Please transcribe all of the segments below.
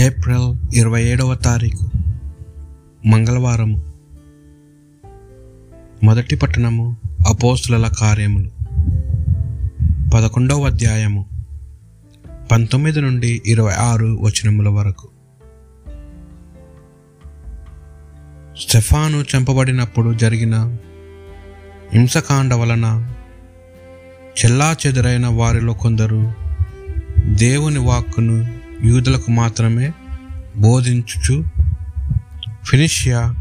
April ఇరవై ఏడవ తారీఖు మంగళవారము. మొదటి పట్టణము అపోస్తుల కార్యములు. పదకొండవ అధ్యాయము పంతొమ్మిది నుండి ఇరవై ఆరు వచనముల వరకు. స్టెఫాను చంపబడినప్పుడు జరిగిన హింసకాండ వలన చెల్లా చెదరైన వారిలో కొందరు దేవుని వాక్కును యూదులకు మాత్రమే బోధించుచు ఫినిషియా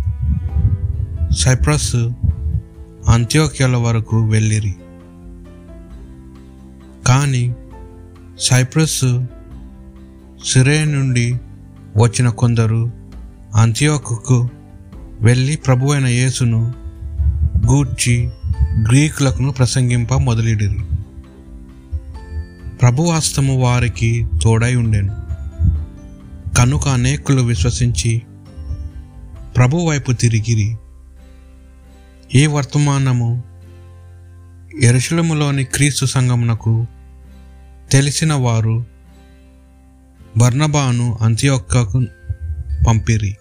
సైప్రస్ అంత్యోక్యాల వరకు వెళ్ళిరి. కానీ సైప్రస్ సిరే నుండి వచ్చిన కొందరు అంత్యోకుకు వెళ్ళి ప్రభు అయిన యేసును గూర్చి గ్రీకులకు ప్రసంగింప మొదలెడిరి. ప్రభువాస్తము వారికి తోడై ఉండెను. కనుక అనేకులు విశ్వసించి ప్రభు వైపు తిరిగిరి. ఈ వర్తమానము ఎరుశలములోని క్రీస్తు సంగమునకు తెలిసిన వారు బర్ణబాను అంత్యొక్కకు పంపిరి.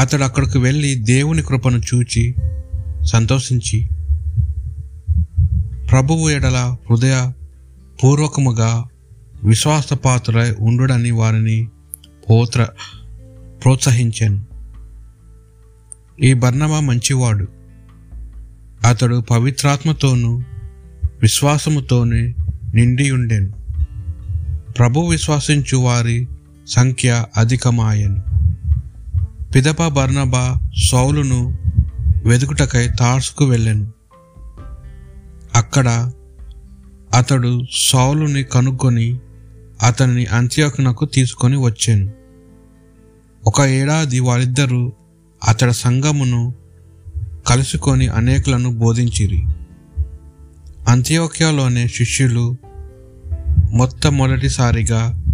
అతడు అక్కడికి వెళ్ళి దేవుని కృపను చూచి సంతోషించి ప్రభువు ఎడల హృదయ పూర్వకముగా విశ్వాసపాత్రులై ఉండుడని వారిని పోత్ర ప్రోత్సహించాను. ఈ బర్ణవ మంచివాడు. అతడు పవిత్రాత్మతోనూ విశ్వాసముతోనే నిండి ఉండెను ప్రభు విశ్వాసించు వారి సంఖ్య అధికమాయను. పిదప బర్ణబ సౌలును వెదుకుటకై తార్సుకు వెళ్ళాను. అక్కడ అతడు సౌలుని కనుక్కొని అతనిని అంత్యోకునకు తీసుకొని వచ్చాను. ఒక ఏడాది వారిద్దరూ అతడి సంఘమును కలుసుకొని అనేకులను బోధించిరి. అంత్యోక్యలోనే శిష్యులు మొట్టమొదటిసారిగా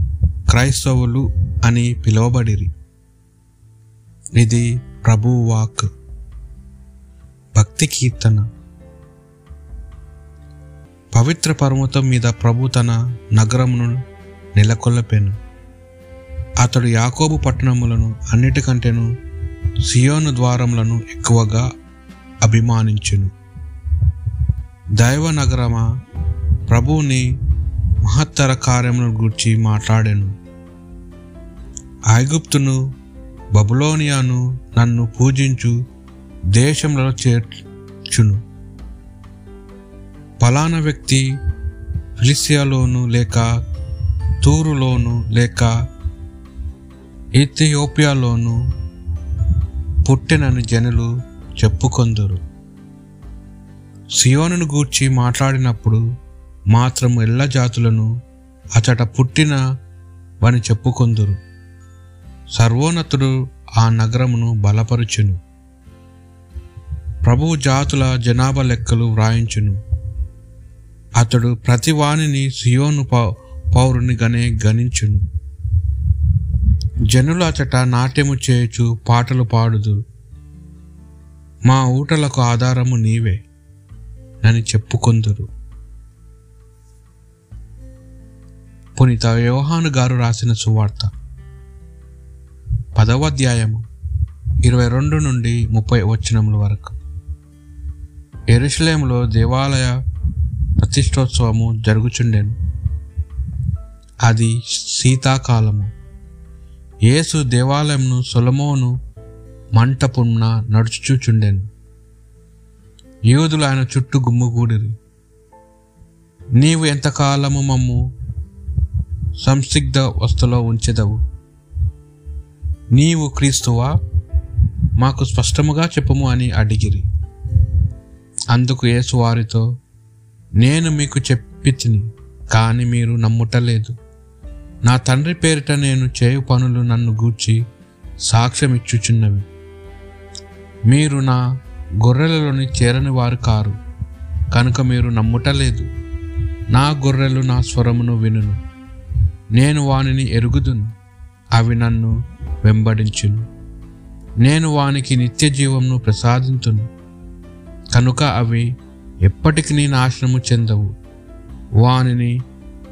క్రైస్తవులు అని పిలువబడిరి. ఇది ప్రభు వాక్ భక్తి కీర్తన. పవిత్ర పర్వతం మీద ప్రభు తన నగరమును నెలకొల్పెను అతడు యాకోబు పట్టణములను అన్నిటికంటేను సియోను ద్వారములను ఎక్కువగా అభిమానించును. దైవ నగరమా ప్రభువుని మహత్తర కార్యములను గూర్చి మాట్లాడాను. ఐగుప్తును బబులోనియాను నన్ను పూజించు దేశంలో చేర్చును. ఫలానా వ్యక్తి ఫిలిసియాలోను లేక తూరులోను లేక ఇథియోపియాలోను పుట్టినని జనులు చెప్పుకొందరు. సియోనును గూర్చి మాట్లాడినప్పుడు మాత్రం ఎల్ల జాతులను అతట పుట్టిన వని చెప్పుకొందురు. సర్వోన్నతుడు ఆ నగరమును బలపరుచును. ప్రభువు జాతుల జనాభా లెక్కలు వ్రాయించును. అతడు ప్రతి వాణిని సియోను పౌరుని గనే గణించును. జనుల అచట నాట్యము చేయుచు పాటలు పాడుదు. మా ఊటలకు ఆధారము నీవే అని చెప్పుకొందురు. పునీత యోహాను గారు రాసిన సువార్త. పదవ అధ్యాయము ఇరవై రెండు నుండి ముప్పై వచనముల వరకు. ఎరుషలేములో దేవాలయ ప్రతిష్టోత్సవము జరుగుచుండెను. అది శీతాకాలము. యేసు దేవాలయంను సొలమోను మంటపున్న నడుచుచుండెను యూదులు ఆయన చుట్టూ గుమ్ముగూడిరి నీవు ఎంతకాలము మమ్ము సంసిగ్ధ వస్తులో ఉంచెదవు? నీవు క్రీస్తువా? మాకు స్పష్టముగా చెప్పము అని అడిగిరి. అందుకు యేసు వారితో నేను మీకు చెప్పి తిని కానీ మీరు నమ్ముటలేదు. నా తండ్రి పేరిట నేను చేయు పనులు నన్ను గూర్చి సాక్ష్యం ఇచ్చుచున్నవి మీరు నా గొర్రెలలోని చేరని వారు కారు కనుక మీరు నమ్ముటలేదు. నా గొర్రెలు నా స్వరమును వినును. నేను వానిని ఎరుగుదును అవి నన్ను వెంబడించును. నేను వానికి నిత్య జీవంను ప్రసాదించును కనుక అవి ఎప్పటికీ నాశనము చెందవు. వానిని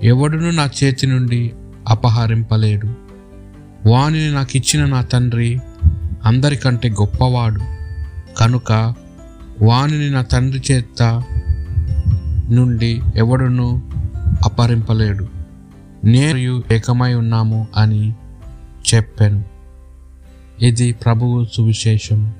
ఎవడును నా చేతి నుండి అపహరింపలేడు. వానిని నాకు ఇచ్చిన నా తండ్రి అందరికంటే గొప్పవాడు. కనుక వానిని నా తండ్రి చేత నుండి ఎవడును అపహరింపలేడు. నేను ఏకమై ఉన్నాము అని చెప్పాను. ఇది ప్రభువు సువిశేషం.